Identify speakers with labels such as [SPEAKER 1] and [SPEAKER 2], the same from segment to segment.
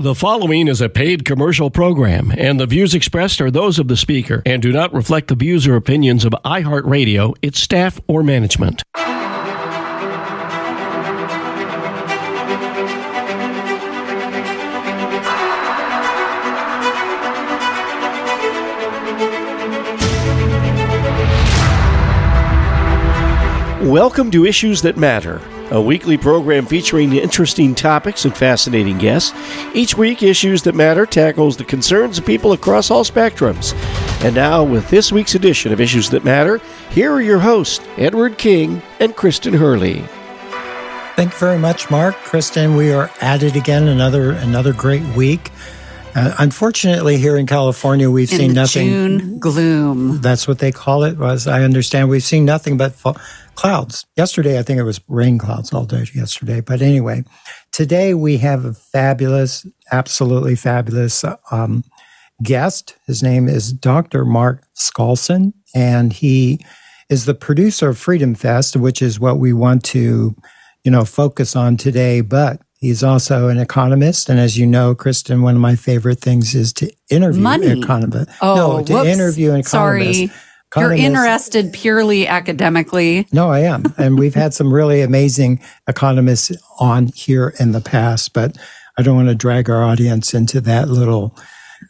[SPEAKER 1] The following is a paid commercial program, and the views expressed are those of the speaker and do not reflect the views or opinions of iHeartRadio, its staff, or management. Welcome to Issues That Matter a weekly program featuring interesting topics and fascinating guests. Each week, Issues That Matter tackles the concerns of people across all spectrums. And now, with this week's edition of Issues That Matter, here are your hosts, Edward King and Kristen Hurley.
[SPEAKER 2] Thank you very much, Mark. Kristen, we are at it again, another another great week. Uh, unfortunately, here in California, we've
[SPEAKER 3] in
[SPEAKER 2] seen nothing.
[SPEAKER 3] June gloom.
[SPEAKER 2] That's what they call it. Was I understand? We've seen nothing but clouds. Yesterday, I think it was rain clouds all day yesterday. But anyway, today we have a fabulous, absolutely fabulous um, guest. His name is Dr. Mark Skousen, and he is the producer of Freedom Fest, which is what we want to, you know, focus on today. But He's also an economist, and as you know, Kristen, one of my favorite things is to interview
[SPEAKER 3] Money.
[SPEAKER 2] economists.
[SPEAKER 3] Oh,
[SPEAKER 2] no, to
[SPEAKER 3] whoops.
[SPEAKER 2] interview an economist.
[SPEAKER 3] Sorry. You're interested purely academically.
[SPEAKER 2] No, I am. And we've had some really amazing economists on here in the past, but I don't want to drag our audience into that little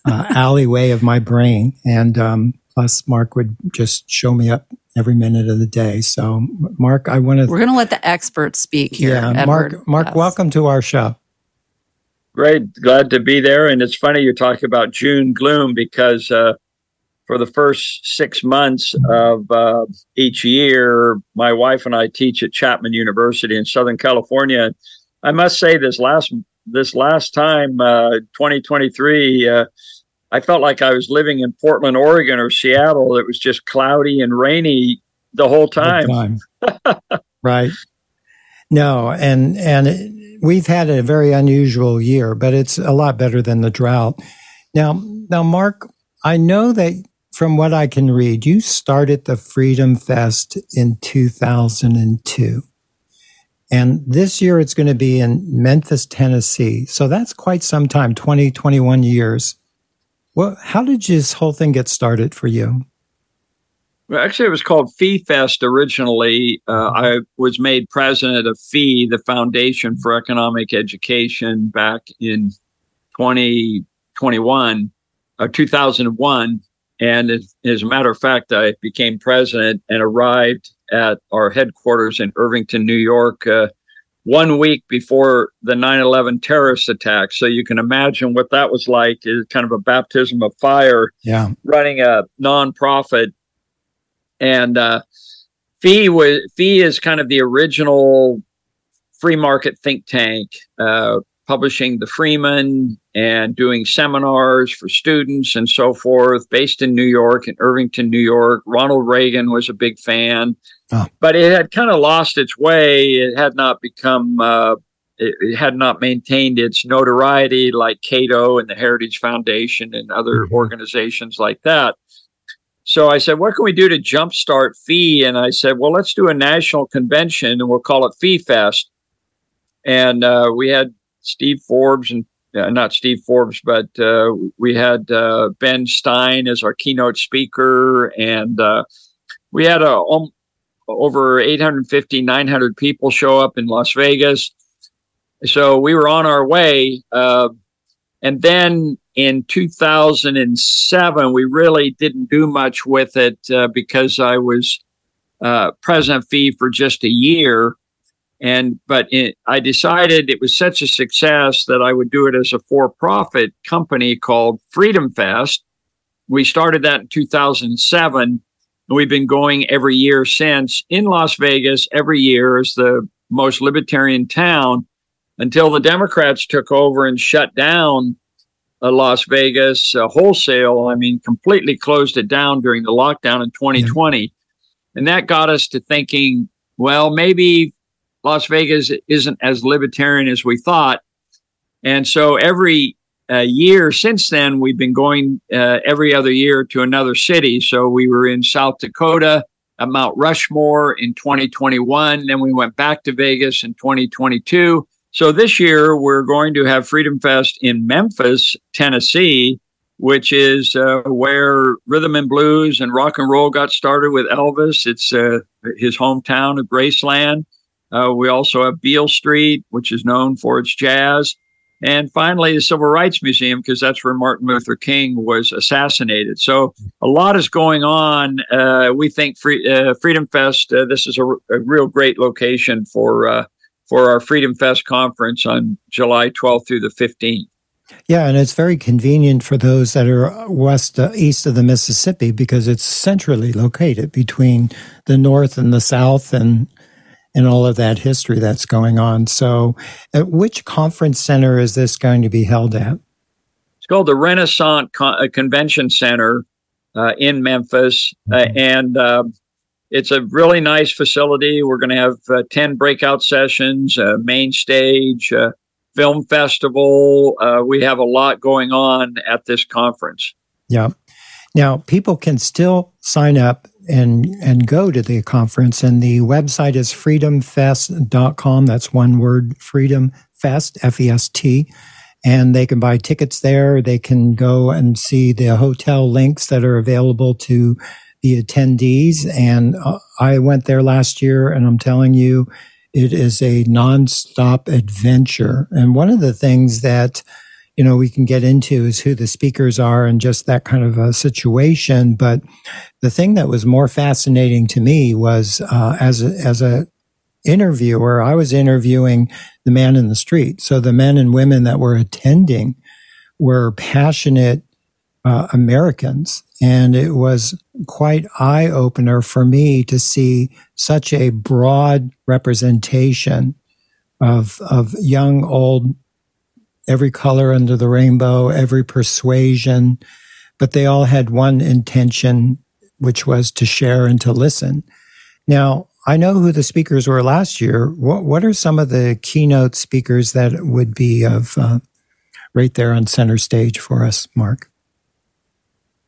[SPEAKER 2] uh, alleyway of my brain. And um, plus, Mark would just show me up every minute of the day. So, Mark, I want to.
[SPEAKER 3] We're going to let the experts speak here.
[SPEAKER 2] Yeah,
[SPEAKER 3] Edward.
[SPEAKER 2] Mark. Mark,
[SPEAKER 3] Yes.
[SPEAKER 2] welcome to our show.
[SPEAKER 4] Great, glad to be there. And it's funny you're talking about June gloom because uh, for the first six months of uh, each year, my wife and I teach at Chapman University in Southern California. I must say this last this last time, uh, 2023, uh, I felt like I was living in Portland, Oregon, or Seattle. It was just cloudy and rainy the whole time.
[SPEAKER 2] time. right. No, and and it, we've had a very unusual year, but it's a lot better than the drought. Now, now, Mark, I know that from what I can read, you started the Freedom Fest in 2002. And this year it's going to be in Memphis, Tennessee. So that's quite some time, 20, 21 years. Well, how did this whole thing get started for you?
[SPEAKER 4] Well, actually, it was called Fee Fest originally. Uh, I was made president of Fee, the Foundation for Economic Education, back in 2021 or 2001. And as, as a matter of fact, I became president and arrived at our headquarters in Irvington, New York, uh, one week before the 9 11 terrorist attack. So you can imagine what that was like is kind of a baptism of fire
[SPEAKER 2] Yeah.
[SPEAKER 4] running a nonprofit. And uh, Fee was Fee is kind of the original free market think tank, uh, publishing the Freeman and doing seminars for students and so forth, based in New York, in Irvington, New York. Ronald Reagan was a big fan,
[SPEAKER 2] Oh.
[SPEAKER 4] but it had kind of lost its way. It had not become. Uh, it, it had not maintained its notoriety like Cato and the Heritage Foundation and other
[SPEAKER 2] Mhm.
[SPEAKER 4] organizations like that. So I said, what can we do to jumpstart Fee? And I said, well, let's do a national convention and we'll call it Fee Fest. And uh, we had Steve Forbes and uh, not Steve Forbes, but uh, we had uh, Ben Stein as our keynote speaker. And uh, we had um, over 850, 900 people show up in Las Vegas. So we were on our way. Uh, and then in 2007, we really didn't do much with it because I was president fee for just a year. And but it, I decided it was such a success that I would do it as a for-profit company called Freedom Fest. We started that in 2007, and we've been going every year since in Las Vegas. Every year is the most libertarian town until the Democrats took over and shut down uh, Las Vegas uh, wholesale. I mean, completely closed it down during the lockdown in 2020. And that got us to thinking, well, maybe Las Vegas isn't as libertarian as we thought. And so every uh, year since then, we've been going uh, every other year to another city. So we were in South Dakota at Mount Rushmore in 2021. Then we went back to Vegas in 2022. So this year we're going to have Freedom Fest in Memphis, Tennessee, which is uh, where rhythm and blues and rock and roll got started with Elvis. It's uh, his hometown of Graceland. Uh, we also have Beale Street, which is known for its jazz. And finally, the Civil Rights Museum, because that's where Martin Luther King was assassinated. So a lot is going on. Uh, we think Free, uh, Freedom Fest, uh, this is a, real great location for, uh, for our Freedom Fest conference on July 12th through the 15th.
[SPEAKER 2] Yeah, and it's very convenient for those that are west uh, east of the Mississippi because it's centrally located between the north and the south and and all of that history that's going on. So, at which conference center is this going to be held at?
[SPEAKER 4] It's called the Renasant Con- uh, Convention Center uh, in Memphis, uh, mm-hmm. and uh, it's a really nice facility. We're going to have uh, 10 breakout sessions, a main stage, film festival. Uh, we have a lot going on at this conference.
[SPEAKER 2] Yeah. Now, people can still sign up and and go to the conference, and the website is freedomfest.com. That's one word, Freedom Fest, F E S T. And they can buy tickets there. They can go and see the hotel links that are available to the attendees. And uh, I went there last year, and I'm telling you, it is a nonstop adventure. And one of the things that, you know, we can get into is who the speakers are and just that kind of a situation. But the thing that was more fascinating to me was uh, as a, as a interviewer, I was interviewing the man in the street. So the men and women that were attending were passionate uh, Americans. And it was quite eye opener for me to see such a broad representation of, of young, old, every color under the rainbow, every persuasion, but they all had one intention, which was to share and to listen. Now, I know who the speakers were last year. What, what are some of the keynote speakers that would be of uh, right there on center stage for us, Mark?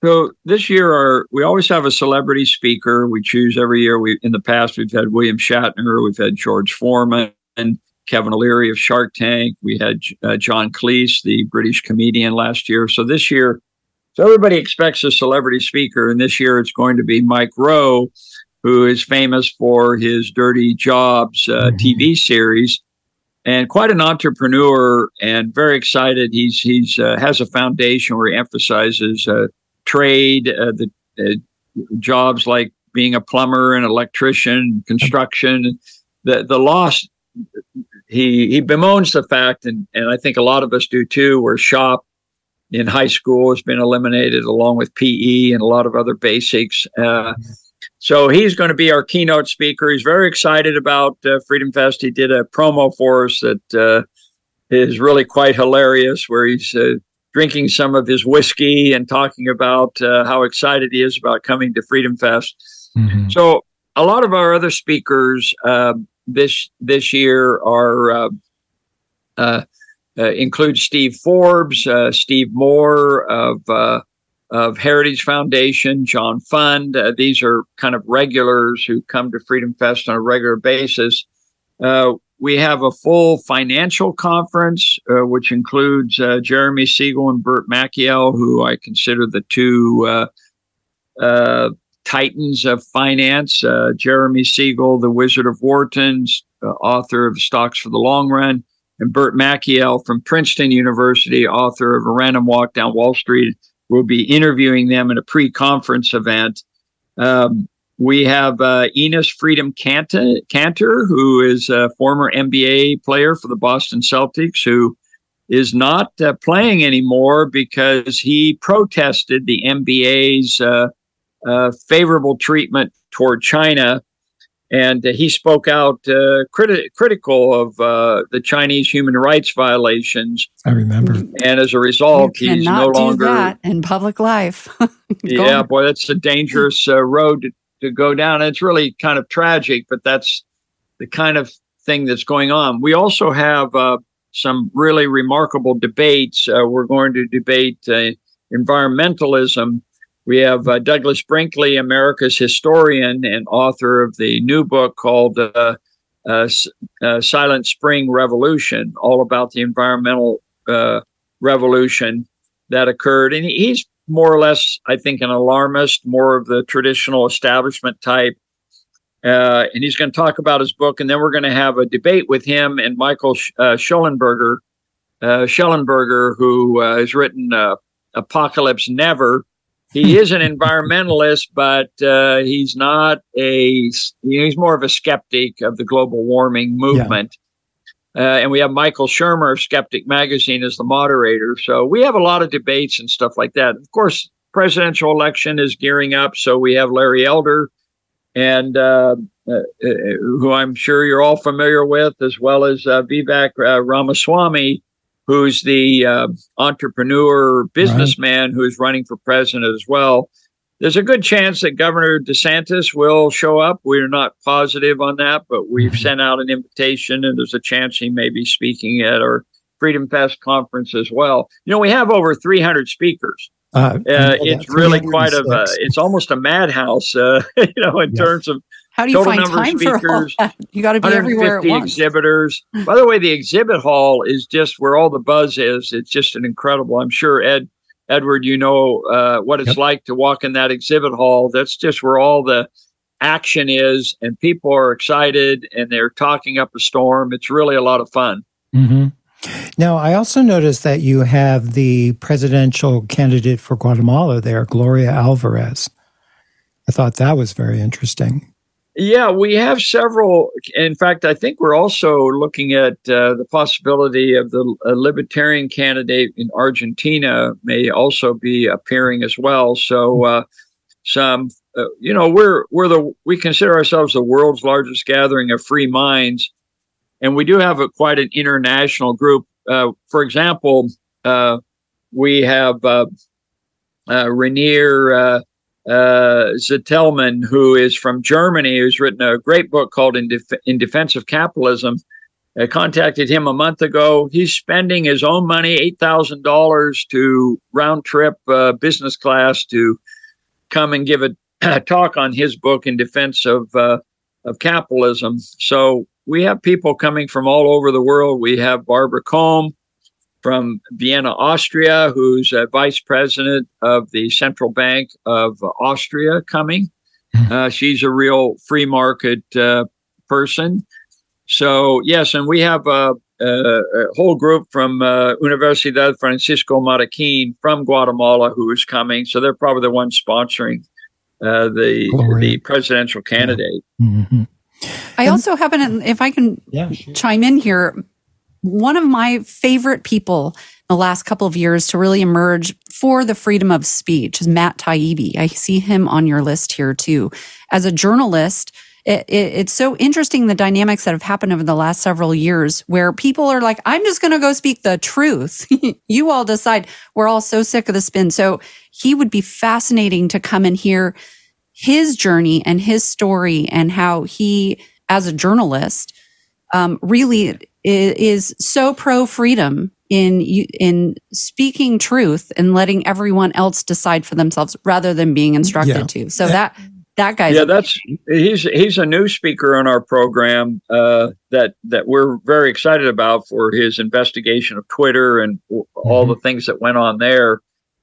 [SPEAKER 4] So this year, our we always have a celebrity speaker. We choose every year. We in the past we've had William Shatner, we've had George Foreman, and Kevin O'Leary of Shark Tank. We had uh, John Cleese, the British comedian, last year. So this year, so everybody expects a celebrity speaker, and this year it's going to be Mike Rowe, who is famous for his Dirty Jobs uh, mm-hmm. TV series and quite an entrepreneur and very excited. He's he's uh, has a foundation where he emphasizes uh, trade, uh, the uh, jobs like being a plumber and electrician, construction, the the loss. He he bemoans the fact, and and I think a lot of us do too, where shop in high school has been eliminated along with PE and a lot of other basics. Uh, so he's going to be our keynote speaker. He's very excited about uh, Freedom Fest. He did a promo for us that uh, is really quite hilarious, where he's uh, drinking some of his whiskey and talking about uh, how excited he is about coming to Freedom Fest. Mm-hmm. So a lot of our other speakers uh, this this year are uh, uh, uh include Steve Forbes, uh, Steve Moore of of Heritage Foundation, John Fund. these are kind of regulars who come to Freedom Fest on a regular basis. We have a full financial conference, which includes Jeremy Siegel and Burt Malkiel, who I consider the two uh titans of finance. Uh, Jeremy Siegel, the Wizard of Wharton, uh, author of Stocks for the Long Run, and Burt Malkiel from Princeton University, author of A Random Walk Down Wall Street. We'll be interviewing them in a pre-conference event. Um, we have uh, Enes Freedom Kanter, who is a former NBA player for the Boston Celtics, who is not uh, playing anymore because he protested the NBA's uh, uh, favorable treatment toward China. And he spoke out uh, criti- critical of uh, the Chinese human rights violations.
[SPEAKER 2] I remember.
[SPEAKER 4] And as a result, he's no longer.
[SPEAKER 3] that in public life.
[SPEAKER 4] yeah, boy, that's a dangerous road to, to go down. It's really kind of tragic, but that's the kind of thing that's going on. We also have uh, some really remarkable debates. Uh, we're going to debate uh, environmentalism. We have uh, Douglas Brinkley, America's historian and author of the new book called uh, uh, uh, Silent Spring Revolution, all about the environmental uh, revolution that occurred. And he's more or less, I think, an alarmist, more of the traditional establishment type. Uh, and he's going to talk about his book, and then we're going to have a debate with him and Michael uh, Schellenberger, Shellenberger, who has written Apocalypse Never, he is an environmentalist, but uh, he's not a. You know, he's more of a skeptic of the global warming movement. Yeah. Uh, and we have Michael Shermer of Skeptic Magazine as the moderator. So we have a lot of debates and stuff like that. Of course, presidential election is gearing up, so we have Larry Elder, and uh, uh, uh who I'm sure you're all familiar with, as well as uh, Vivek Ramaswamy who's the uh, entrepreneur businessman right. who's running for president as well. There's a good chance that Governor DeSantis will show up. We're not positive on that, but we've mm-hmm. sent out an invitation, and there's a chance he may be speaking at our Freedom Fest conference as well. You know, we have over 300 speakers. Uh, uh, it's really quite a, uh, it's almost a madhouse, uh, you know, in terms of
[SPEAKER 3] how do you Total find time for all that? You got to be everywhere at once.
[SPEAKER 4] exhibitors. By the way, the exhibit hall is just where all the buzz is. It's just an incredible. I'm sure Ed Edward, you know uh, what it's yep. like to walk in that exhibit hall. That's just where all the action is, and people are excited and they're talking up a storm. It's really a lot of fun.
[SPEAKER 2] Mm-hmm. Now, I also noticed that you have the presidential candidate for Guatemala there, Gloria Alvarez. I thought that was very interesting.
[SPEAKER 4] Yeah, we have several. In fact, I think we're also looking at uh, the possibility of the libertarian candidate in Argentina may also be appearing as well. So, hmm. uh, some, uh, you know, we're we're the we consider ourselves the world's largest gathering of free minds, and we do have a, quite an international group. Uh, for example, uh, we have uh, Rainer uh, who is from Germany, who's written a great book called In, Def- In Defense of Capitalism. I contacted him a month ago. He's spending his own money, $8,000 to round trip uh, business class to come and give a, a, talk on his book in defense of, uh, of capitalism. So we have people coming from all over the world. We have Barbara Kolm, from Vienna, Austria, who's a vice president of the Central Bank of Austria, coming. Hmm. Uh, she's a real free market uh, person. So, yes, and we have a, a, a whole group from uh, Universidad Francisco Marroquin from Guatemala who is coming. So, they're probably the ones sponsoring uh, the, the presidential candidate. Yeah. Mm-hmm.
[SPEAKER 3] I also happen, if I can yeah, sure. chime in here, one of my favorite people in the last couple of years to really emerge for the freedom of speech is Matt Taibbi. I see him on your list here too. As a journalist, it, it, it's so interesting the dynamics that have happened over the last several years where people are like, I'm just going to go speak the truth. you all decide. We're all so sick of the spin. So he would be fascinating to come and hear his journey and his story and how he, as a journalist, um, really is so pro freedom in in speaking truth and letting everyone else decide for themselves rather than being instructed yeah. to. So that that guy.
[SPEAKER 4] Yeah, that's he's he's a new speaker on our program uh, that that we're very excited about for his investigation of Twitter and all mm-hmm. the things that went on there.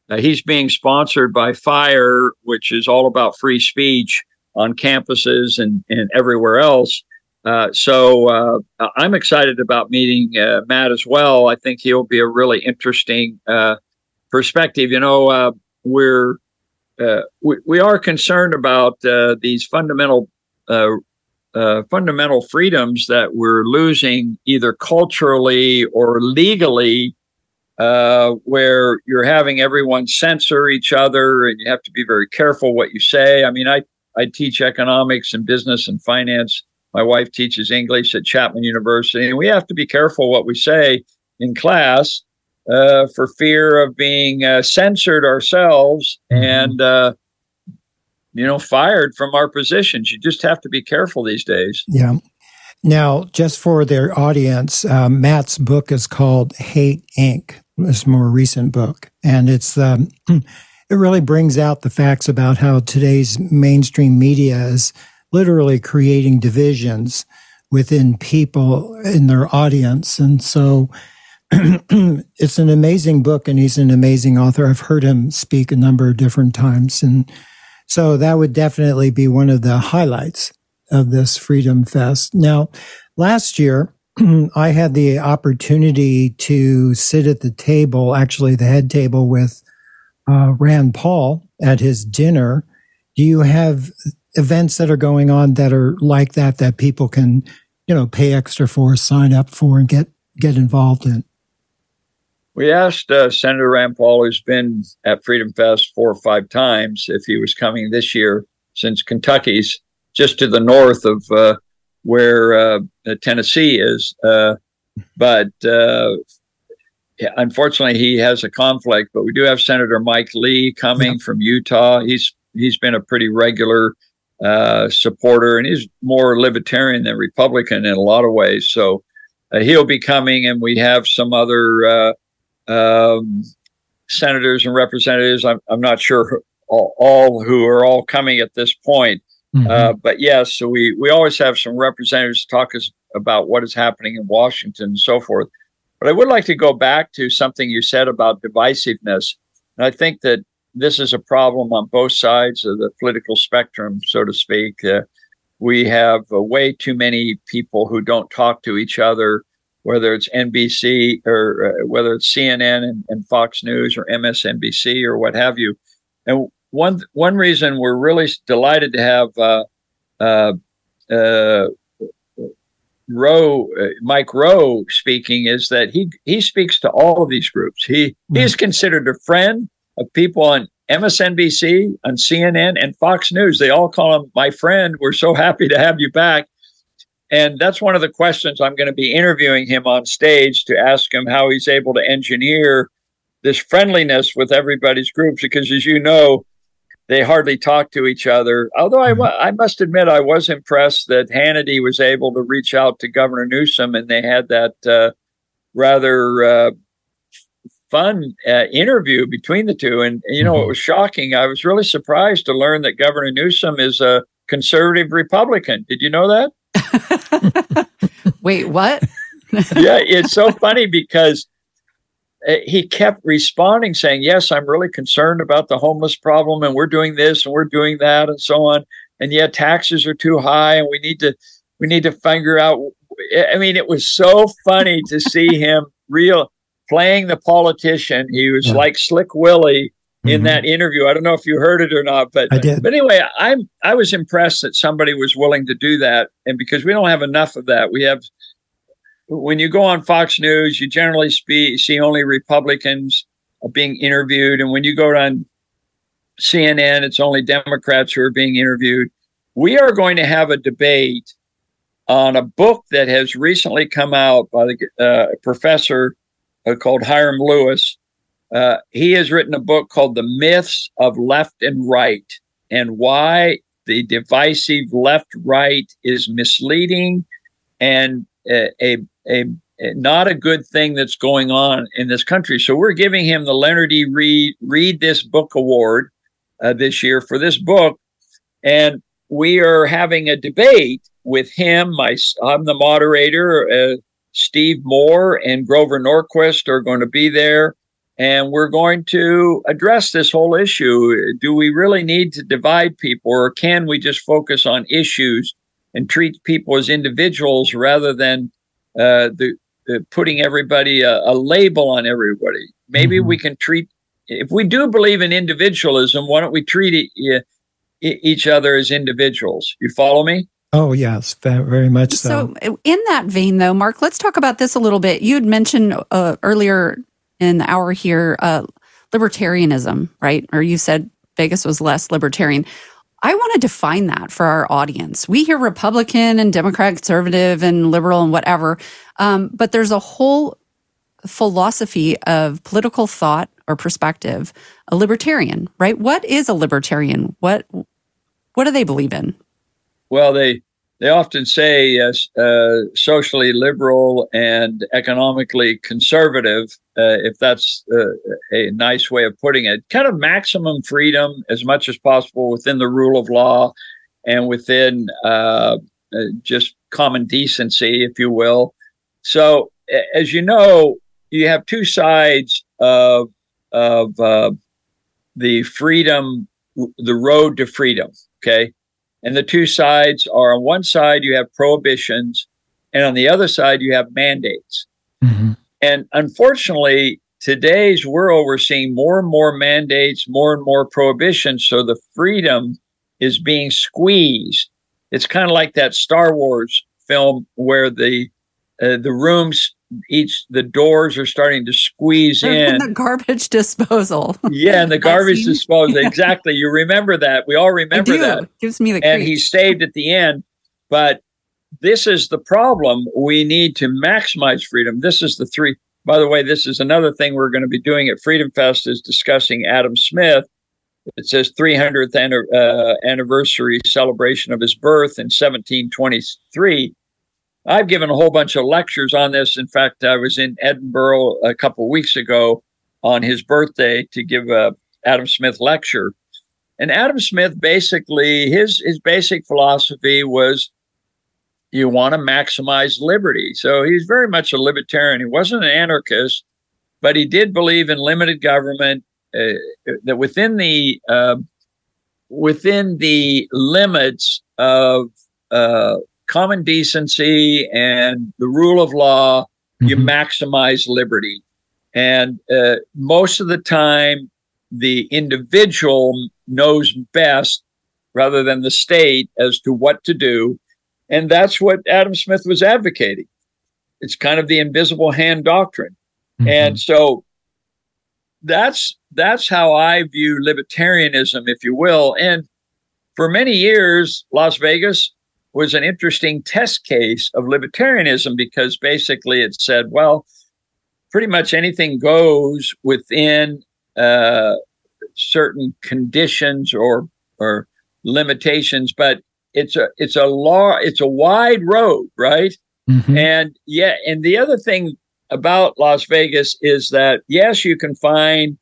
[SPEAKER 4] Uh, he's being sponsored by Fire, which is all about free speech on campuses and, and everywhere else. Uh, so uh, I'm excited about meeting uh, Matt as well. I think he'll be a really interesting uh, perspective. You know, uh, we're we, we are concerned about these fundamental fundamental freedoms that we're losing either culturally or legally. where you're having everyone censor each other, and you have to be very careful what you say. I mean, I I teach economics and business and finance my wife teaches English at Chapman University, and we have to be careful what we say in class uh, for fear of being uh, censored ourselves mm-hmm. and uh, you know fired from our positions. You just have to be careful these days.
[SPEAKER 2] Yeah. Now, just for their audience, um, Matt's book is called Hate Inc. This more recent book, and it's um, it really brings out the facts about how today's mainstream media is literally creating divisions within people in their audience. And so it's an amazing book, and he's an amazing author. I've heard him speak a number of different times. And so that would definitely be one of the highlights of this Freedom Fest. Now, last year, I had the opportunity to sit at the table, actually the head table with uh, Rand Paul at his dinner. Do you have events that are going on that are like that that people can, you know, pay extra for, sign up for, and get get involved in?
[SPEAKER 4] We asked uh, Senator Rand Paul, who's been at Freedom Fest four or five times, if he was coming this year, since Kentucky's just to the north of uh, where uh, Tennessee is. Uh, but uh, unfortunately, he has a conflict. But we do have Senator Mike Lee coming yeah. from Utah. He's he's been a pretty regular uh, supporter, and he's more libertarian than Republican in a lot of ways. So uh, he'll be coming, and we have some other uh, um, senators and representatives. I'm, I'm not sure all, all, who are all coming at this point, mm-hmm. uh, but yes, so we we always have some representatives to talk us about what is happening in Washington and so forth. But I would like to go back to something you said about divisiveness, and I think that this is a problem on both sides of the political spectrum, so to speak. Uh, we have uh, way too many people who don't talk to each other, whether it's NBC or uh, whether it's CNN and, and, Fox News or MSNBC or what have you. And one one reason we're really delighted to have uh, uh, uh Rowe, Mike Rowe speaking is that he he speaks to all of these groups. He he is considered a friend of people on MSNBC, on CNN, and Fox News. They all call him my friend. We're so happy to have you back. And that's one of the questions I'm going to be interviewing him on stage to ask him how he's able to engineer this friendliness with everybody's groups. Because as you know, they hardly talk to each other. Although I, mm-hmm. I must admit, I was impressed that Hannity was able to reach out to Governor Newsom and they had that uh, rather uh, fun uh, interview between the two. And, you know, mm-hmm. it was shocking. I was really surprised to learn that Governor Newsom is a conservative Republican. Did you know
[SPEAKER 3] that? Wait, what?
[SPEAKER 4] yeah, it's so funny because uh, he kept responding saying, Yes, I'm really concerned about the homeless problem, and we're doing this and we're doing that, and so on. And yet taxes are too high, and we need to we need to figure out. I mean, it was so funny to see him real playing the politician. He was yeah. like Slick Willie in mm-hmm. that interview. I don't know if you heard it or not, but
[SPEAKER 2] I did.
[SPEAKER 4] But anyway, I'm I was impressed that somebody was willing to do that, and because we don't have enough of that, we have. When you go on Fox News, you generally speak, see only Republicans being interviewed, and when you go on CNN, it's only Democrats who are being interviewed. We are going to have a debate on a book that has recently come out by the uh, professor called Hyrum Lewis. Uh, he has written a book called The Myths of Left and Right and why the divisive left right is misleading and a, a, a, not a good thing that's going on in this country. So we're giving him the Leonard E. Read, Read This Book Award uh, this year for this book. And we are having a debate with him. My, I'm the moderator. Uh, Steve Moore and Grover Norquist are going to be there. And we're going to address this whole issue. Do we really need to divide people, or can we just focus on issues and treat people as individuals rather than uh, the, the, putting everybody a, a, label on everybody? Maybe mm-hmm. we can treat, if we do believe in individualism, why don't we treat it, each other as individuals? You follow me?
[SPEAKER 2] Oh, yes, very much so.
[SPEAKER 3] So, in that vein, though, Mark, let's talk about this a little bit. You had mentioned uh, earlier in the hour here uh, libertarianism, right? Or you said Vegas was less libertarian. I want to define that for our audience. We hear Republican and Democrat, conservative and liberal and whatever, um, but there's a whole philosophy of political thought or perspective, a libertarian, right? What is a libertarian? What what do they believe in?
[SPEAKER 4] Well, they they often say uh, uh, socially liberal and economically conservative, uh, if that's uh, a nice way of putting it. Kind of maximum freedom as much as possible within the rule of law and within uh, just common decency, if you will. So, as you know, you have two sides of of uh, the freedom, the road to freedom. Okay, and the two sides are on one side you have prohibitions, and on the other side you have mandates. Mm-hmm. And unfortunately, today's world we're seeing more and more mandates, more and more prohibitions. So the freedom is being squeezed. It's kind of like that Star Wars film where the uh, the rooms each the doors are starting to squeeze in.
[SPEAKER 3] the garbage disposal.
[SPEAKER 4] Yeah, and the garbage disposal. Exactly. You remember that. We all remember that. It
[SPEAKER 3] gives me the
[SPEAKER 4] And he saved at the end. But this is the problem. We need to maximize freedom. This is the three. By the way, this is another thing we're going to be doing at Freedom Fest is discussing Adam Smith. It says 300th uh, anniversary celebration of his birth in 1723 I've given a whole bunch of lectures on this. In fact, I was in Edinburgh a couple of weeks ago on his birthday to give a Adam Smith lecture. And Adam Smith basically his his basic philosophy was you want to maximize liberty. So he's very much a libertarian. He wasn't an anarchist, but he did believe in limited government. Uh, that within the uh, within the limits of uh, common decency and the rule of law, mm-hmm. you maximize liberty. And uh, most of the time, the individual knows best rather than the state as to what to do. And that's what Adam Smith was advocating. It's kind of the invisible hand doctrine. Mm-hmm. And so that's that's how I view libertarianism, if you will. And for many years, Las Vegas was an interesting test case of libertarianism because basically it said, well, pretty much anything goes within uh, certain conditions or or limitations, but it's a it's a law it's a wide road, right? Mm-hmm. And yeah, and the other thing about Las Vegas is that yes, you can find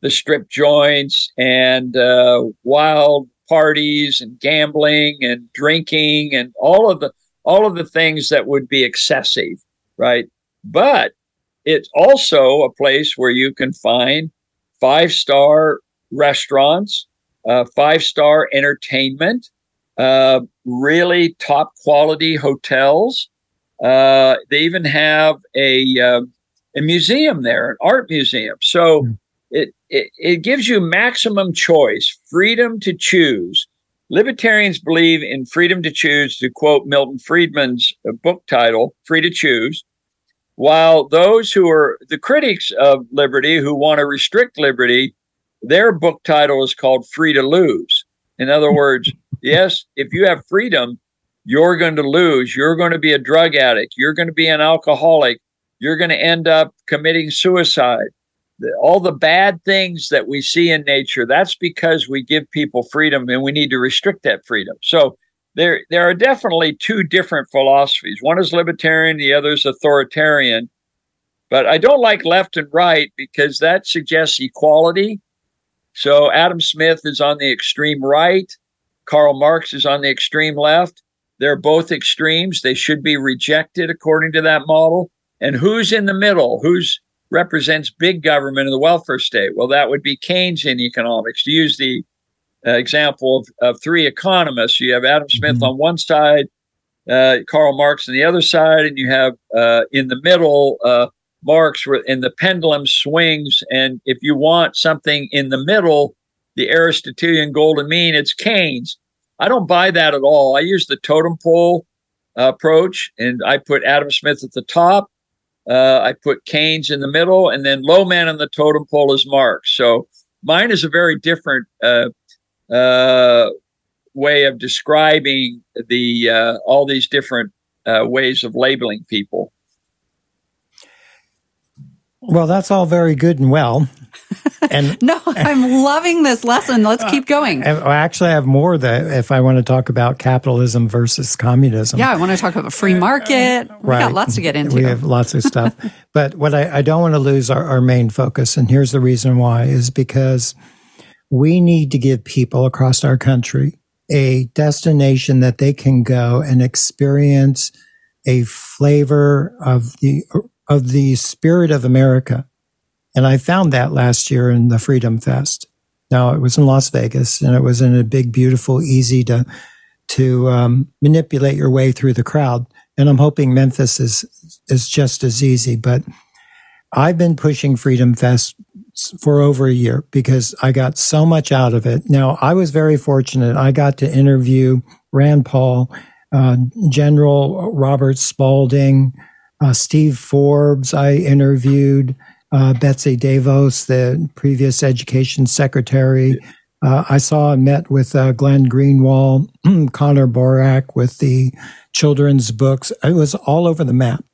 [SPEAKER 4] the strip joints and uh, wild parties and gambling and drinking and all of the all of the things that would be excessive, right? But it's also a place where you can find five star restaurants, uh, five star entertainment, uh, really top quality hotels. Uh, they even have a uh, a museum there, an art museum. So mm it, it, it gives you maximum choice, freedom to choose. Libertarians believe in freedom to choose, to quote Milton Friedman's uh, book title, Free to Choose, while those who are the critics of liberty, who want to restrict liberty, their book title is called Free to Lose. In other words, yes, if you have freedom, you're going to lose. You're going to be a drug addict. You're going to be an alcoholic. You're going to end up committing suicide all the bad things that we see in nature, that's because we give people freedom and we need to restrict that freedom. So there, there are definitely two different philosophies. One is libertarian, the other is authoritarian. But I don't like left and right because that suggests equality. So Adam Smith is on the extreme right, Karl Marx is on the extreme left. They're both extremes. They should be rejected according to that model. And who's in the middle? Who's represents big government in the welfare state. Well, that would be Keynesian economics. To use the uh, example of, of three economists, you have Adam Smith mm-hmm. on one side, uh, Karl Marx on the other side, and you have uh, in the middle uh, Marx, and the pendulum swings. And if you want something in the middle, the Aristotelian golden mean, it's Keynes. I don't buy that at all. I use the totem pole approach, and I put Adam Smith at the top uh, I put Keynes in the middle, and then low man on the totem pole is Marx. So mine is a very different uh, uh, way of describing the uh, all these different uh, ways of labeling people.
[SPEAKER 2] Well, that's all very good and well.
[SPEAKER 3] And no, I'm loving this lesson. Let's keep going.
[SPEAKER 2] I actually, I have more that if I want to talk about capitalism versus communism.
[SPEAKER 3] Yeah, I want to talk about the free market. We right. got lots to get into.
[SPEAKER 2] We have lots of stuff. but what I, I don't want to lose our, our main focus, and here's the reason why, is because we need to give people across our country a destination that they can go and experience a flavor of the of the spirit of America. And I found that last year in the Freedom Fest. Now it was in Las Vegas, and it was in a big, beautiful, easy to to um, manipulate your way through the crowd. And I'm hoping Memphis is is just as easy. But I've been pushing Freedom Fest for over a year because I got so much out of it. Now I was very fortunate. I got to interview Rand Paul, uh, General Robert Spalding, uh, Steve Forbes. I interviewed uh, Betsy DeVos, the previous education secretary. Uh, I saw and met with uh, Glenn Greenwald, Connor Boyack with the children's books. It was all over the map.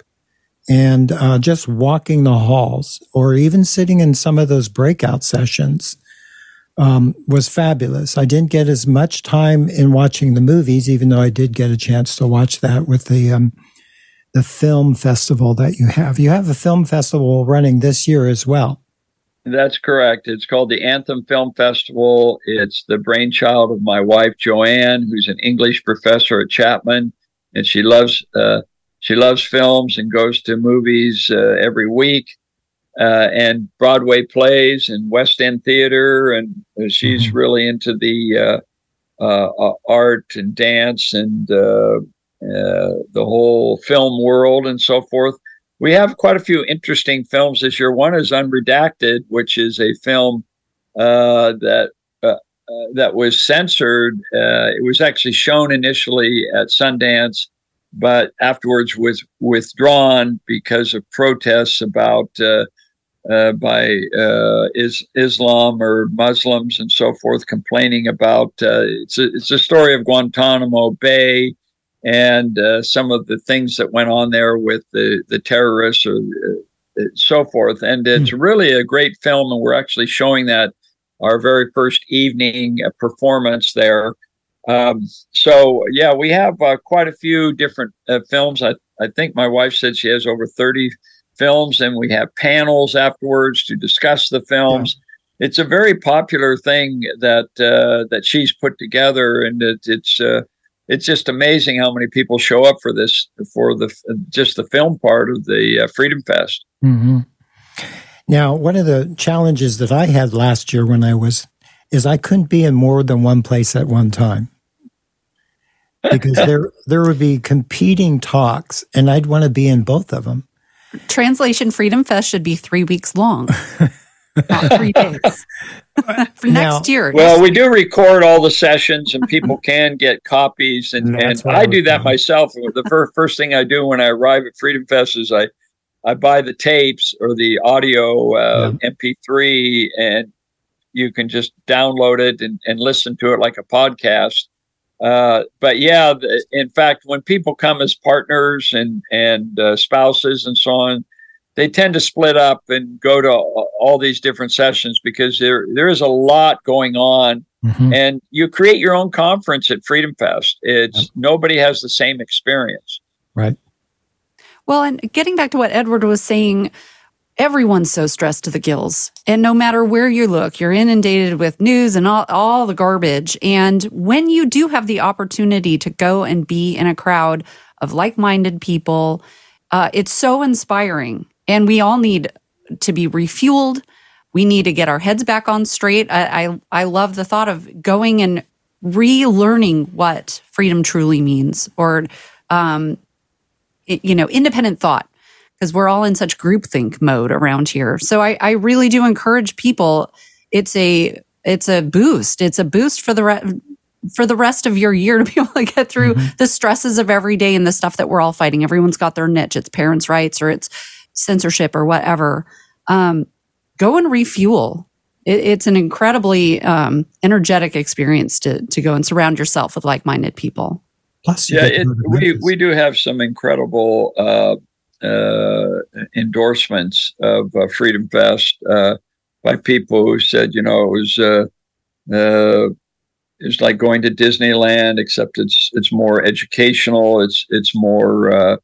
[SPEAKER 2] And uh, just walking the halls or even sitting in some of those breakout sessions um, was fabulous. I didn't get as much time in watching the movies, even though I did get a chance to watch that with the um, the film festival that you have. You have a film festival running this year as well.
[SPEAKER 4] That's correct. It's called the Anthem Film Festival. It's the brainchild of my wife Joanne, who's an English professor at Chapman, and she loves uh, she loves films and goes to movies uh, every week, uh, and Broadway plays and West End theater, and she's mm-hmm. really into the uh, uh, art and dance and uh, the whole film world and so forth. We have quite a few interesting films this year. One is Unredacted, which is a film uh, that uh, uh that was censored. Uh, it was actually shown initially at Sundance, but afterwards was withdrawn because of protests about uh, by uh, is Islam or Muslims and so forth, complaining about uh, it's a, it's a story of Guantanamo Bay and uh, some of the things that went on there with the, the terrorists or uh, so forth. And it's mm. really a great film, and we're actually showing that our very first evening uh, performance there. Um, so yeah, we have uh, quite a few different uh, films. I, I think my wife said she has over 30 films, and we have panels afterwards to discuss the films. Yeah. It's a very popular thing that uh, that she's put together, and it, it's it's just amazing how many people show up for this for the just the film part of the uh, Freedom Fest.
[SPEAKER 2] Mm-hmm. Now, one of the challenges that I had last year when I was is I couldn't be in more than one place at one time because there there would be competing talks, and I'd want to be in both of them.
[SPEAKER 3] Translation Freedom Fest should be three weeks long. not three days. For now, next year.
[SPEAKER 4] Well, we do record all the sessions and people can get copies. And, and I do that myself. The first, first thing I do when I arrive at Freedom Fest is I, I buy the tapes or the audio uh, yeah. MP3 and you can just download it and, and listen to it like a podcast. Uh, but yeah, the, in fact, when people come as partners and, and uh, spouses and so on, they tend to split up and go to all these different sessions because there there is a lot going on. Mm-hmm. and you create your own conference at freedom fest. It's yep. nobody has the same experience.
[SPEAKER 2] Right.
[SPEAKER 3] Well and getting back to what edward was saying everyone's so stressed to the gills. And no matter where you look you're inundated with news and all, all the garbage. And when you do have the opportunity to go and be in a crowd of like-minded people uh, it's so inspiring and we all need to be refueled. We need to get our heads back on straight. I, I, I love the thought of going and relearning what freedom truly means or, um, it, you know, independent thought because we're all in such groupthink mode around here. So I, I really do encourage people. It's a, it's a boost. It's a boost for the re- for the rest of your year to be able to get through mm-hmm. the stresses of every day and the stuff that we're all fighting. Everyone's got their niche. It's parents' rights or it's censorship or whatever, um, go and refuel. It, it's an incredibly um, energetic experience to to go and surround yourself with like minded people.
[SPEAKER 4] Plus, yeah, it, we we do have some incredible uh, uh, endorsements of uh, Freedom Fest uh, by people who said, you know, it was uh, uh, it's like going to Disneyland, except it's it's more educational. It's it's more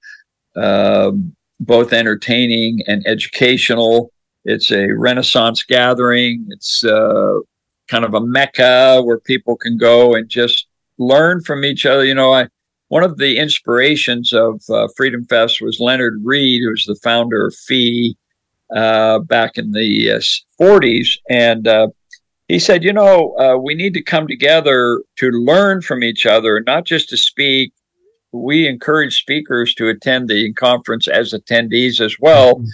[SPEAKER 4] um, both entertaining and educational. It's a Renaissance gathering. It's uh, kind of a mecca where people can go and just learn from each other. You know, I one of the inspirations of uh, Freedom Fest was Leonard Read, who was the founder of FEE uh, back in the 40s, uh, and uh, he said, you know, uh, we need to come together to learn from each other, not just to speak. We encourage speakers to attend the conference as attendees as well. Mm-hmm.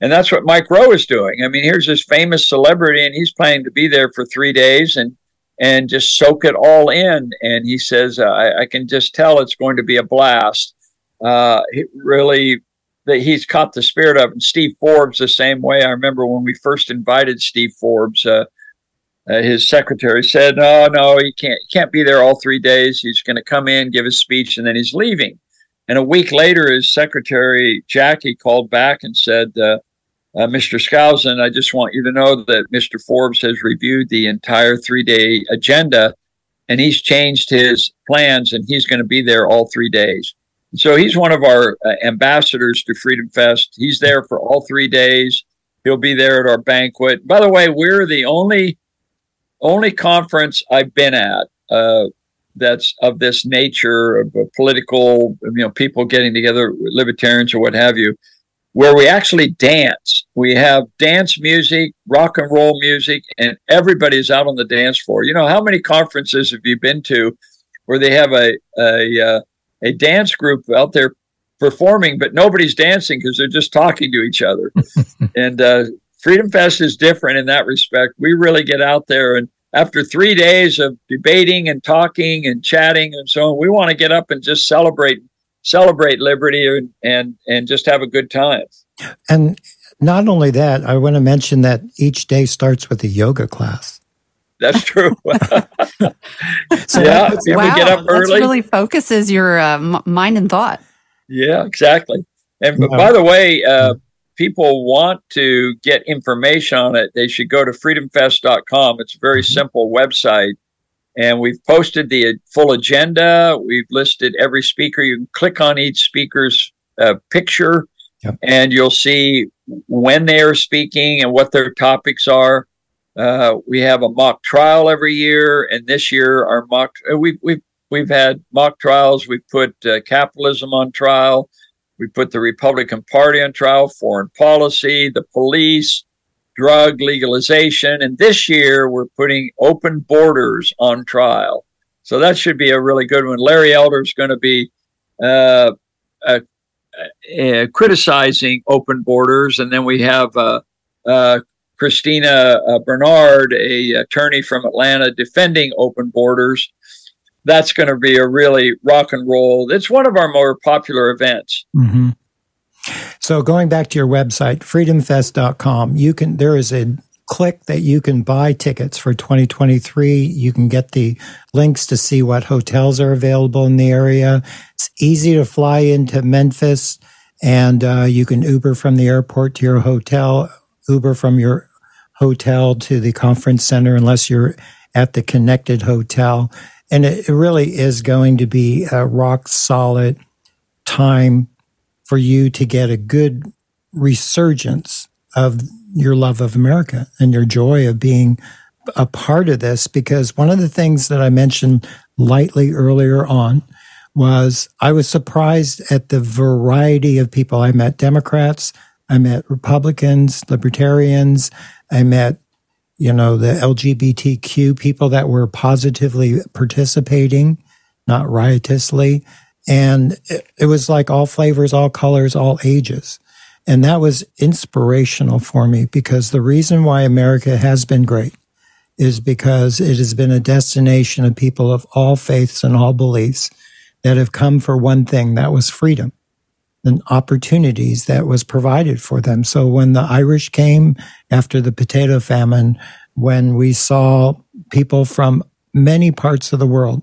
[SPEAKER 4] And that's what Mike Rowe is doing. I mean, here's this famous celebrity, and he's planning to be there for three days and and just soak it all in. And he says, uh, I, I, can just tell it's going to be a blast. Uh, really, that he's caught the spirit of. And Steve Forbes the same way. I remember when we first invited Steve Forbes. Uh, uh, his secretary said, "No, no, he can't. He can't be there all three days. He's going to come in, give a speech, and then he's leaving." And a week later, his secretary Jackie called back and said, uh, uh, "Mr. Skousen, I just want you to know that Mr. Forbes has reviewed the entire three-day agenda, and he's changed his plans, and he's going to be there all three days." So he's one of our uh, ambassadors to Freedom Fest. He's there for all three days. He'll be there at our banquet. By the way, we're the only only conference I've been at uh, that's of this nature of political, you know, people getting together, libertarians or what have you, where we actually dance. We have dance music, rock and roll music, and everybody's out on the dance floor. You know, how many conferences have you been to where they have a a uh, a dance group out there performing, but nobody's dancing because they're just talking to each other. and uh, Freedom Fest is different in that respect. We really get out there and after three days of debating and talking and chatting and so on, we want to get up and just celebrate celebrate liberty and and, and just have a good time.
[SPEAKER 2] And not only that, I want to mention that each day starts with a yoga class.
[SPEAKER 4] That's true.
[SPEAKER 3] so yeah, wow, get up early. really focuses your uh, mind and thought.
[SPEAKER 4] Yeah, exactly. And yeah. by the way, uh, people want to get information on it, they should go to freedomfest.com. It's a very mm-hmm. simple website. And we've posted the full agenda. We've listed every speaker. You can click on each speaker's uh, picture yep. and you'll see when they are speaking and what their topics are. Uh, we have a mock trial every year, and this year our mock uh, we've we've we've had mock trials. We've put uh, capitalism on trial. We put the Republican Party on trial, foreign policy, the police, drug legalization. And this year, we're putting open borders on trial. So that should be a really good one. Larry Elder is going to be uh, uh, uh, criticizing open borders. And then we have uh, uh, Christina uh, Bernard, a attorney from Atlanta, defending open borders that's going to be a really rock and roll. It's one of our more popular events.
[SPEAKER 2] Mm-hmm. So going back to your website, freedomfest.com, you can, there is a click that you can buy tickets for 2023. You can get the links to see what hotels are available in the area. It's easy to fly into Memphis and uh, you can Uber from the airport to your hotel, Uber from your hotel to the conference center, unless you're at the connected hotel. And it really is going to be a rock solid time for you to get a good resurgence of your love of America and your joy of being a part of this. Because one of the things that I mentioned lightly earlier on was I was surprised at the variety of people. I met Democrats, I met Republicans, Libertarians, I met you know, the LGBTQ people that were positively participating, not riotously. And it, it, was like all flavors, all colors, all ages. And that was inspirational for me because the reason why America has been great is because it has been a destination of people of all faiths and all beliefs that have come for one thing that was freedom and opportunities that was provided for them. So when the Irish came after the potato famine, when we saw people from many parts of the world,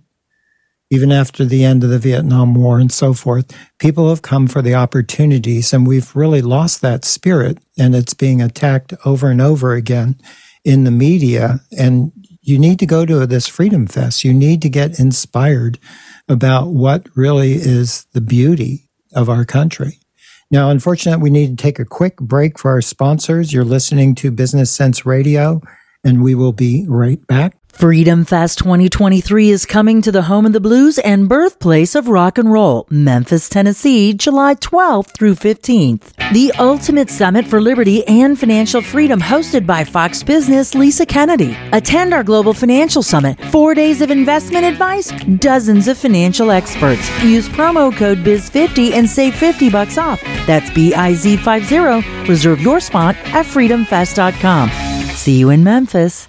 [SPEAKER 2] even after the end of the Vietnam War and so forth, people have come for the opportunities and we've really lost that spirit and it's being attacked over and over again in the media. And you need to go to this Freedom Fest. You need to get inspired about what really is the beauty of our country. Now, unfortunately, we need to take a quick break for our sponsors. You're listening to Business Cents Radio, and we will be right back.
[SPEAKER 5] Freedom Fest 2023 is coming to the home of the blues and birthplace of rock and roll, Memphis, Tennessee, July 12th through 15th. The ultimate summit for liberty and financial freedom hosted by Fox Business Lisa Kennedy. Attend our global financial summit. 4 days of investment advice, dozens of financial experts. Use promo code BIZ50 and save 50 bucks off. That's B I Z 50. Reserve your spot at freedomfest.com. See you in Memphis.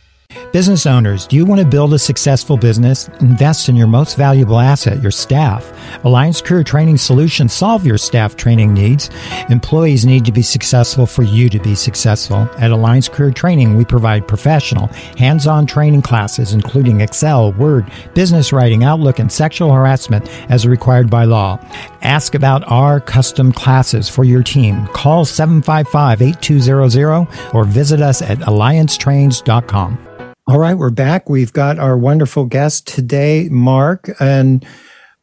[SPEAKER 2] Business owners, do you want to build a successful business? Invest in your most valuable asset, your staff. Alliance Career Training Solutions solve your staff training needs. Employees need to be successful for you to be successful. At Alliance Career Training, we provide professional, hands-on training classes including Excel, Word, business writing, Outlook, and sexual harassment as required by law. Ask about our custom classes for your team. Call 755-8200 or visit us at alliancetrains.com. All right, we're back. We've got our wonderful guest today, Mark. And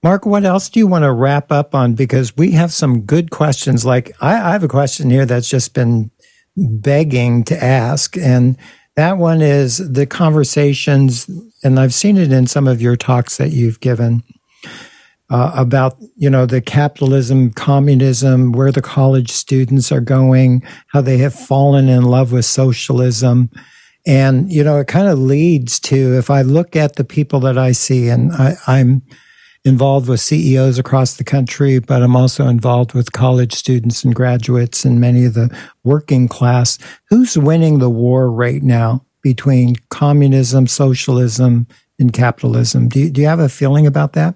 [SPEAKER 2] Mark, what else do you want to wrap up on? Because we have some good questions. Like, I, I have a question here that's just been begging to ask. And that one is the conversations, and I've seen it in some of your talks that you've given. Uh, about you know the capitalism communism where the college students are going how they have fallen in love with socialism and, you know, it kind of leads to if I look at the people that I see, and I, I'm involved with CEOs across the country, but I'm also involved with college students and graduates and many of the working class. Who's winning the war right now between communism, socialism, and capitalism? Do you, do you have a feeling about that?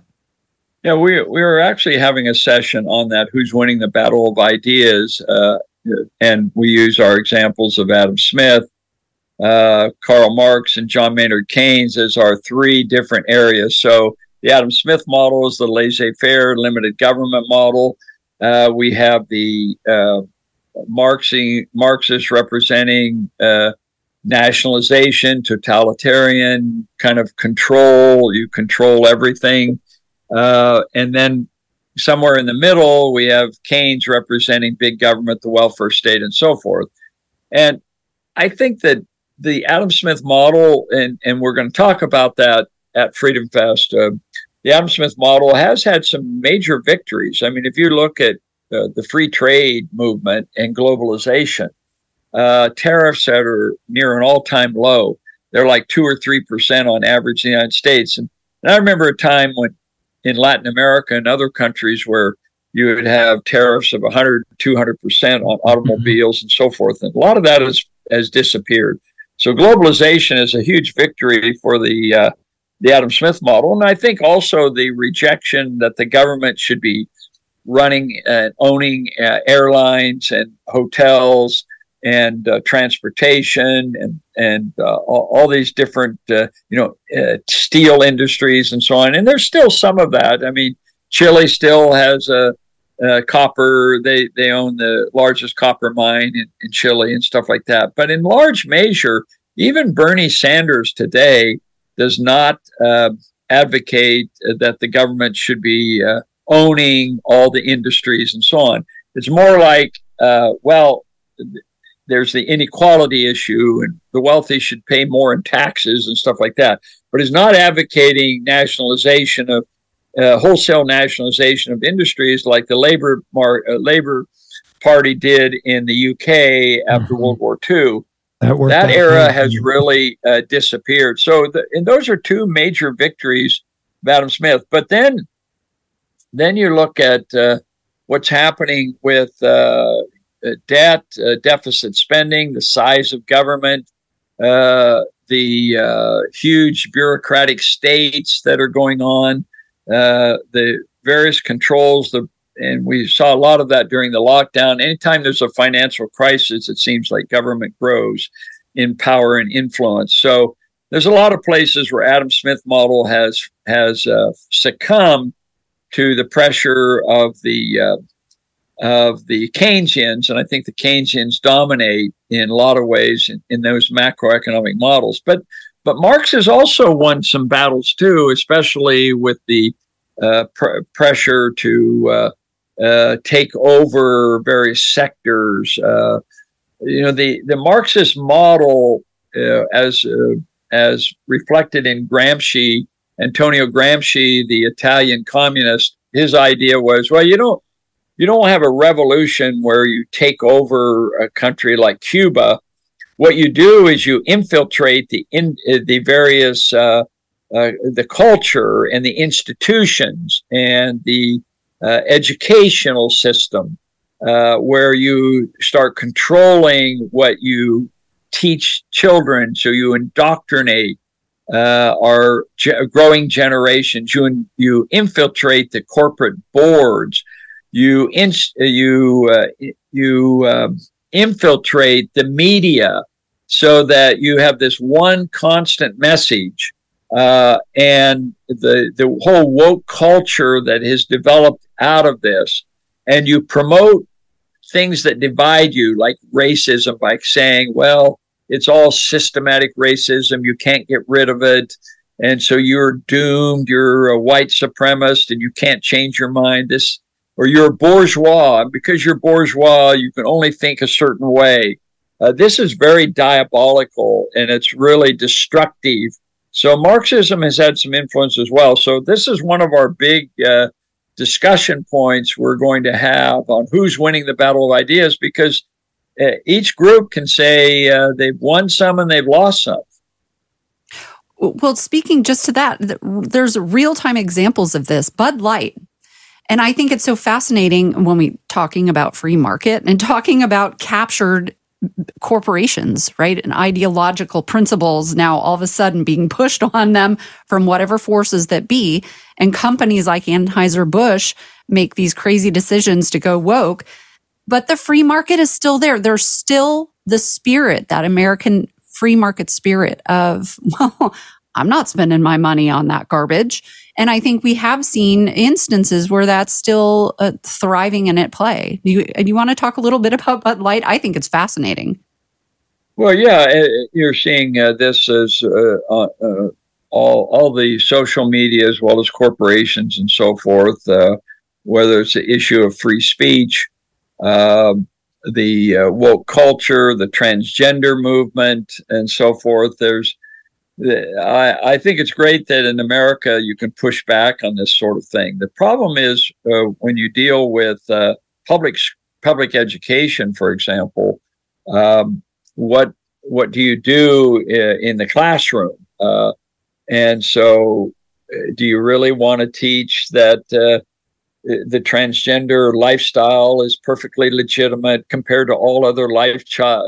[SPEAKER 4] Yeah, we we were actually having a session on that. Who's winning the battle of ideas? Uh, and we use our examples of Adam Smith uh, Karl Marx and John Maynard Keynes as our three different areas. So the Adam Smith model is the laissez-faire limited government model. Uh, we have the uh, Marxi- representing uh, nationalization, totalitarian kind of control. You control everything. Uh, and then somewhere in the middle, we have Keynes representing big government, the welfare state, and so forth. And I think that the Adam Smith model, and, and we're going to talk about that at Freedom Fest. Uh, the Adam Smith model has had some major victories. I mean, if you look at uh, the free trade movement and globalization, uh, tariffs that are near an all time low. They're like two or three percent on average in the United States. And, and I remember a time when in Latin America and other countries where you would have tariffs of 100, 200 percent on automobiles mm-hmm. and so forth. And a lot of that has, has disappeared. So globalization is a huge victory for the uh, the Adam Smith model, and I think also the rejection that the government should be running and owning uh, airlines and hotels and uh, transportation and and uh, all, all, these different uh, you know uh, steel industries and so on. And there's still some of that. I mean, Chile still has a uh, copper. They they own the largest copper mine in, in Chile and stuff like that. But in large measure, even Bernie Sanders today does not uh, advocate that the government should be uh, owning all the industries and so on. It's more like, uh, well, there's the inequality issue, and the wealthy should pay more in taxes and stuff like that. But he's not advocating nationalization of uh, wholesale nationalization of industries like the labor mar- uh, labor party did in the UK after mm-hmm. World War II. That, that era has really uh, disappeared. So, the, and those are two major victories of Adam Smith. But then, then you look at uh, what's happening with uh, uh, debt, deficit spending, the size of government, the huge bureaucratic states that are going on uh, the various controls, the and we saw a lot of that during the lockdown. Anytime there's a financial crisis, it seems like government grows in power and influence. So there's a lot of places where Adam Smith model has has uh, succumbed to the pressure of the uh, of the Keynesians, and I think the Keynesians dominate in a lot of ways in, in those macroeconomic models. But but Marx has also won some battles too, especially with the uh, pr- pressure to uh, uh, take over various sectors. Uh, you know, the, the Marxist model, uh, as as reflected in Gramsci, Antonio Gramsci, the Italian communist. His idea was, well, you don't you don't have a revolution where you take over a country like Cuba. What you do is you infiltrate the in, the various uh, uh, the culture and the institutions and the uh, educational system, uh, where you start controlling what you teach children, so you indoctrinate uh, our ge- growing generations. You you infiltrate the corporate boards. You ins- you uh, you um, infiltrate the media so that you have this one constant message uh, and the the whole woke culture that has developed out of this, and you promote things that divide you, like racism, by saying, "Well, it's all systematic racism. You can't get rid of it." And so you're doomed. You're a white supremacist, and you can't change your mind. This, or you're bourgeois. Because you're bourgeois, you can only think a certain way. Uh, this is very diabolical, and it's really destructive so Marxism has had some influence as well. So this is one of our big uh, discussion points we're going to have on who's winning the battle of ideas because uh, each group can say uh, they've won some and they've lost some.
[SPEAKER 3] Well, speaking just to that, there's real time examples of this. Bud Light. And I think it's so fascinating when we talking about free market and talking about captured corporations, right? And ideological principles now all of a sudden being pushed on them from whatever forces that be. And companies like Anheuser-Busch make these crazy decisions to go woke. But the free market is still there. There's still the spirit, that American free market spirit of, well, I'm not spending my money on that garbage. And I think we have seen instances where that's still uh, thriving and at play. Do you, you want to talk a little bit about Bud Light? I think it's fascinating.
[SPEAKER 4] Well, yeah, uh, you're seeing uh, this as uh, uh, uh, all all the social media as well as corporations and so forth. whether it's the issue of free speech, um, the woke culture, the transgender movement, and so forth. There's I, I, think it's great that in America you can push back on this sort of thing. The problem is uh, when you deal with uh, public public education, for example, um, what what do you do in the classroom? Uh, and so, uh, do you really want to teach that uh, the transgender lifestyle is perfectly legitimate compared to all other lifestyle,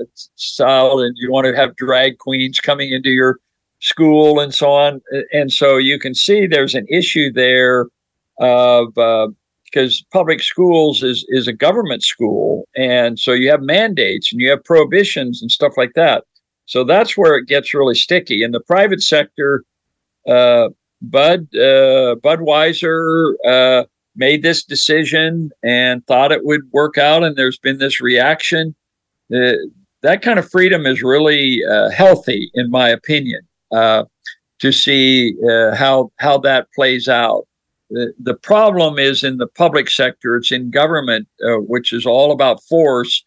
[SPEAKER 4] and you want to have drag queens coming into your school and so on. And so you can see there's an issue there of uh, because public schools is is a government school, and so you have mandates and you have prohibitions and stuff like that. So that's where it gets really sticky. In the private sector, uh, Bud uh, Budweiser uh, made this decision and thought it would work out, and there's been this reaction. Uh, that kind of freedom is really uh, healthy, in my opinion uh, to see uh, how how that plays out. The, the problem is in the public sector; it's in government, uh, which is all about force,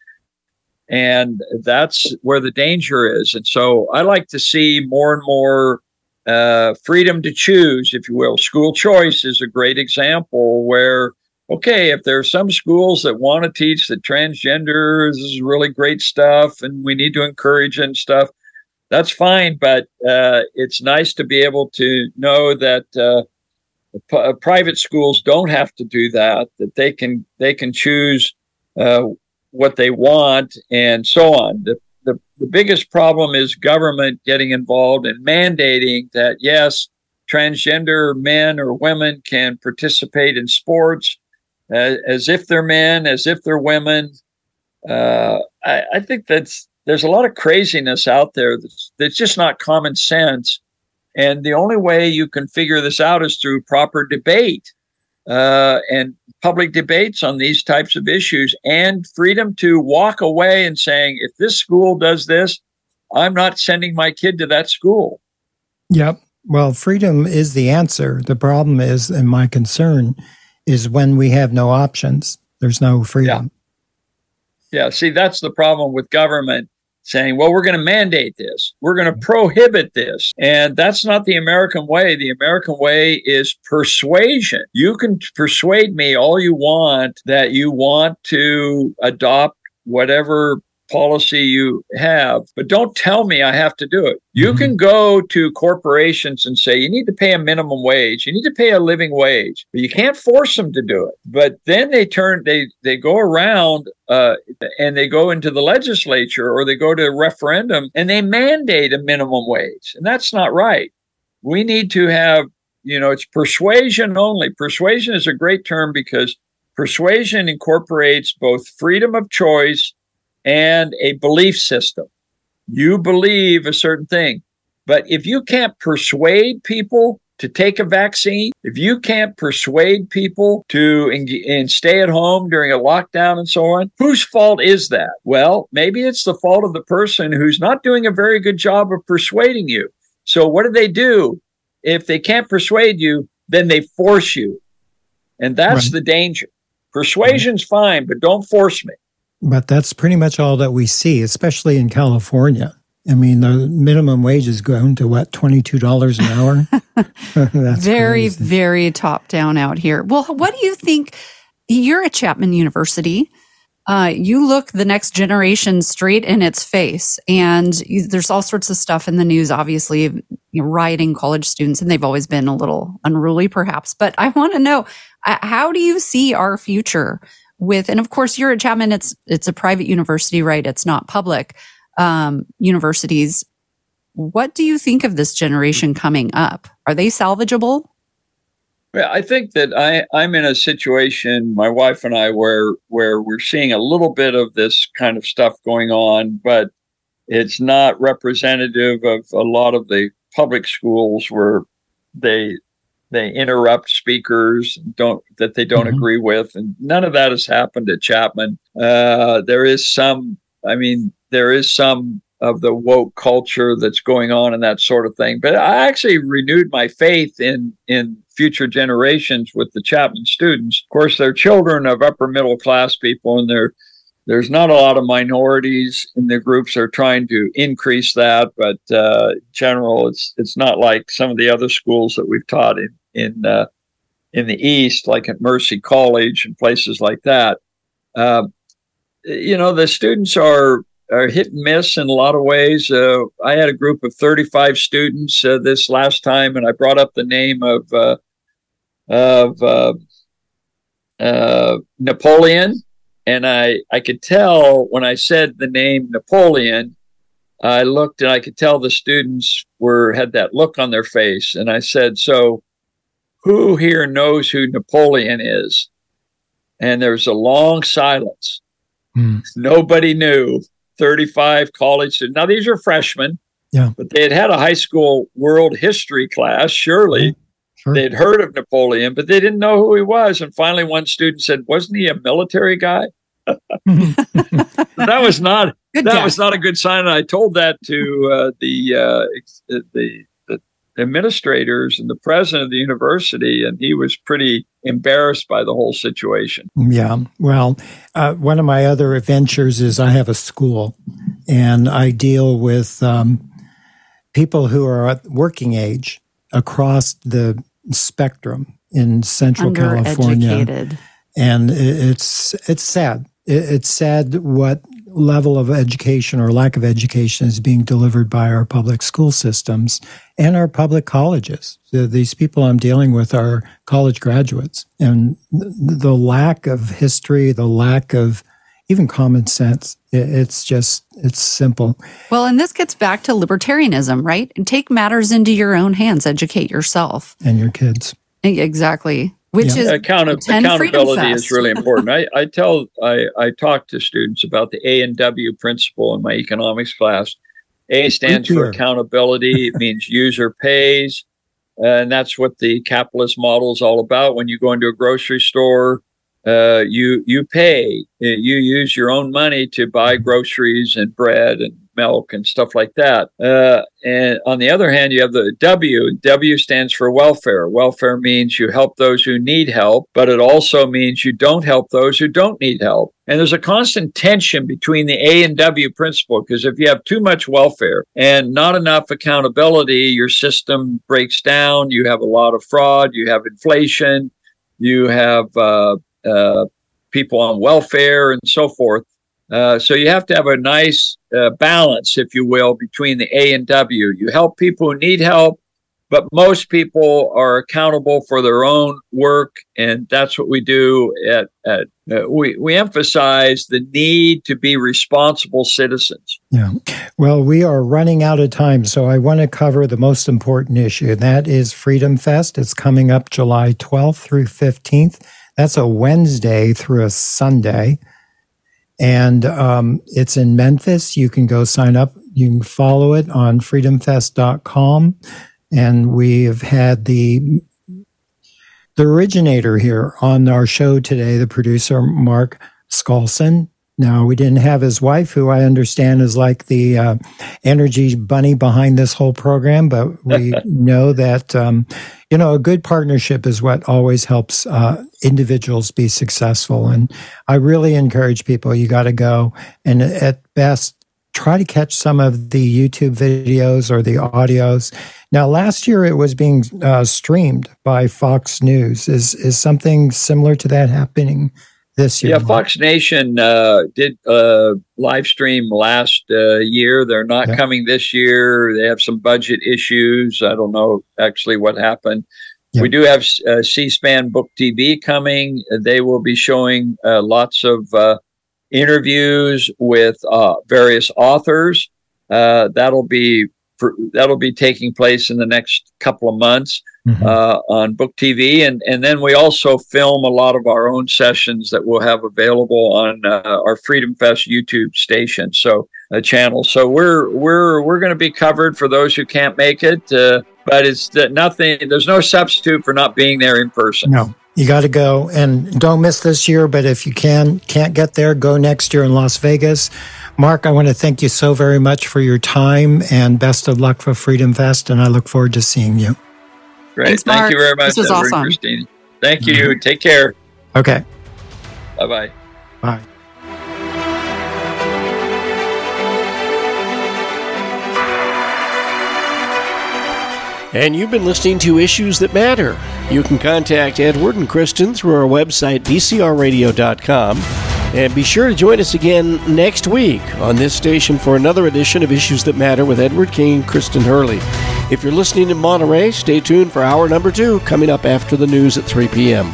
[SPEAKER 4] and that's where the danger is. And so, I like to see more and more uh, freedom to choose, if you will. School choice is a great example where okay, if there are some schools that want to teach that transgender is really great stuff and we need to encourage and stuff, that's fine. But uh, it's nice to be able to know that uh, p- uh, private schools don't have to do that. That they can they can choose uh, what they want and so on. The, the the biggest problem is government getting involved and mandating that yes, transgender men or women can participate in sports uh, as if they're men, as if they're women. Uh, I, I, think that's there's a lot of craziness out there that's, that's just not common sense. And the only way you can figure this out is through proper debate uh, and public debates on these types of issues and freedom to walk away and saying, if this school does this, I'm not sending my kid to that school.
[SPEAKER 2] Yep. Well, freedom is the answer. The problem is, and my concern is when we have no options, there's no freedom.
[SPEAKER 4] Yeah. Yeah. See, that's the problem with government saying, well, we're going to mandate this, we're going to mm-hmm. prohibit this. And that's not the American way. The American way is persuasion. You can persuade me all you want that you want to adopt whatever policy you have, but don't tell me I have to do it. You mm-hmm. can go to corporations and say, you need to pay a minimum wage, you need to pay a living wage, but you can't force them to do it. But then they turn, they, they go around uh, and they go into the legislature or they go to a referendum and they mandate a minimum wage. And that's not right. We need to have, you know, it's persuasion only. Persuasion is a great term because persuasion incorporates both freedom of choice and a belief system. You believe a certain thing. But if you can't persuade people to take a vaccine, if you can't persuade people to and stay at home during a lockdown and so on, whose fault is that? Well, maybe it's the fault of the person who's not doing a very good job of persuading you. So what do they do? If they can't persuade you, then they force you. And that's right. the danger. Persuasion's right. fine, but don't force me.
[SPEAKER 2] But that's pretty much all that we see, especially in California. I mean, the minimum wage is going to what, $22 an
[SPEAKER 3] hour? very, crazy. very top down out here. Well, what do you think? You're at Chapman University. Uh, you look the next generation straight in its face, and you, there's all sorts of stuff in the news, obviously, you know, rioting college students, and they've always been a little unruly, perhaps. But I want to know uh, how do you see our future with, and of course, you're at Chapman. It's it's a private university, right? It's not public um, universities. What do you think of this generation coming up? Are they salvageable?
[SPEAKER 4] Well, I think that I, I'm in a situation, my wife and I, where where we're seeing a little bit of this kind of stuff going on, but it's not representative of a lot of the public schools where they they interrupt speakers don't that they don't mm-hmm. agree with and none of that has happened at chapman. Uh, there is some i mean there is some of the woke culture that's going on and that sort of thing but i actually renewed my faith in in future generations with the chapman students. Of course they're children of upper middle class people and they're there's not a lot of minorities in the groups are trying to increase that, but uh, in general, it's it's not like some of the other schools that we've taught in in uh, in the East, like at Mercy College and places like that. Uh, you know, the students are are hit and miss in a lot of ways. Uh, I had a group of 35 students uh, this last time, and I brought up the name of uh, of uh, Napoleon and I I could tell when I said the name Napoleon, I looked and I could tell the students were had that look on their face, and I said, "So, who here knows who Napoleon is?" And there was a long silence. Mm. Nobody knew. Thirty-five college students. Now these are freshmen.
[SPEAKER 2] Yeah.
[SPEAKER 4] But they had had a high school world history class, surely. Mm-hmm. Sure. They'd heard of Napoleon, but they didn't know who he was. And finally, one student said, "Wasn't he a military guy?" that was not good that guess. was not a good sign. And I told that to uh, the, uh, the the administrators and the president of the university, and he was pretty embarrassed by the whole situation.
[SPEAKER 2] Yeah, well, uh, one of my other adventures is I have a school, and I deal with um, people who are at working age across the spectrum in Central California, and it's it's sad. It's sad what level of education or lack of education is being delivered by our public school systems and our public colleges. These people I'm dealing with are college graduates, and the lack of history, the lack of even common sense. It's just, it's simple.
[SPEAKER 3] Well, and this gets back to libertarianism, right? Take matters into your own hands, educate yourself
[SPEAKER 2] and your kids.
[SPEAKER 3] Exactly. Which yeah. is
[SPEAKER 4] Account- accountability is really important. I, I tell, I, I talk to students about the A and W principle in my economics class. A stands for accountability. it means user pays. And that's what the capitalist model is all about. When you go into a grocery store, uh, you you pay you use your own money to buy groceries and bread and milk and stuff like that. Uh, and on the other hand, you have the W. W stands for welfare. Welfare means you help those who need help, but it also means you don't help those who don't need help. And there's a constant tension between the A and W principle because if you have too much welfare and not enough accountability, your system breaks down. You have a lot of fraud, you have inflation, you have uh, uh, people on welfare and so forth. Uh, so you have to have a nice uh, balance, if you will, between the A and W. You help people who need help, but most people are accountable for their own work, and that's what we do. At, at uh, we we emphasize the need to be responsible citizens.
[SPEAKER 2] Yeah. Well, we are running out of time, so I want to cover the most important issue. and That is Freedom Fest. It's coming up July 12th through 15th. That's a Wednesday through a Sunday. And um, it's in Memphis. You can go sign up. You can follow it on freedomfest.com. And we have had the the originator here on our show today, the producer Mark Skousen. Now, we didn't have his wife, who I understand is like the uh, energy bunny behind this whole program, but we know that, um, you know, a good partnership is what always helps uh, individuals be successful. And I really encourage people, you got to go and at best, try to catch some of the YouTube videos or the audios. Now, last year it was being uh, streamed by Fox News. Is is something similar to that happening this year?
[SPEAKER 4] Yeah, Fox Nation uh, did uh, live stream last uh, year. They're not yeah. coming this year. They have some budget issues. I don't know actually what happened. Yeah. We do have uh, C-SPAN Book TV coming. They will be showing uh, lots of uh, interviews with various authors. that'll be that'll be taking place in the next couple of months mm-hmm. uh, on Book TV, and and then we also film a lot of our own sessions that we'll have available on uh, our Freedom Fest YouTube station, so a uh, channel. So we're we're we're going to be covered for those who can't make it, uh, but it's nothing. There's no substitute for not being there in person.
[SPEAKER 2] No. You got to go and don't miss this year, but if you can can't get there, go next year in Las Vegas. Mark, I want to thank you so very much for your time and best of luck for Freedom Fest. And I look forward to seeing you.
[SPEAKER 4] Great. Thanks, thank you very much.
[SPEAKER 3] This was Edward awesome.
[SPEAKER 4] Christine. Thank you. Mm-hmm. Take care.
[SPEAKER 2] Okay.
[SPEAKER 4] Bye-bye.
[SPEAKER 2] Bye.
[SPEAKER 1] And you've been listening to Issues That Matter. You can contact Edward and Kristen through our website, bcrradio.com. And be sure to join us again next week on this station for another edition of Issues That Matter with Edward King and Kristen Hurley. If you're listening in Monterey, stay tuned for hour number two coming up after the news at 3 p.m.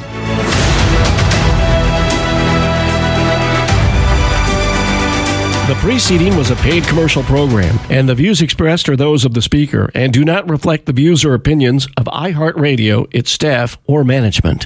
[SPEAKER 1] The preceding was a paid commercial program, and the views expressed are those of the speaker and do not reflect the views or opinions of iHeartRadio, its staff, or management.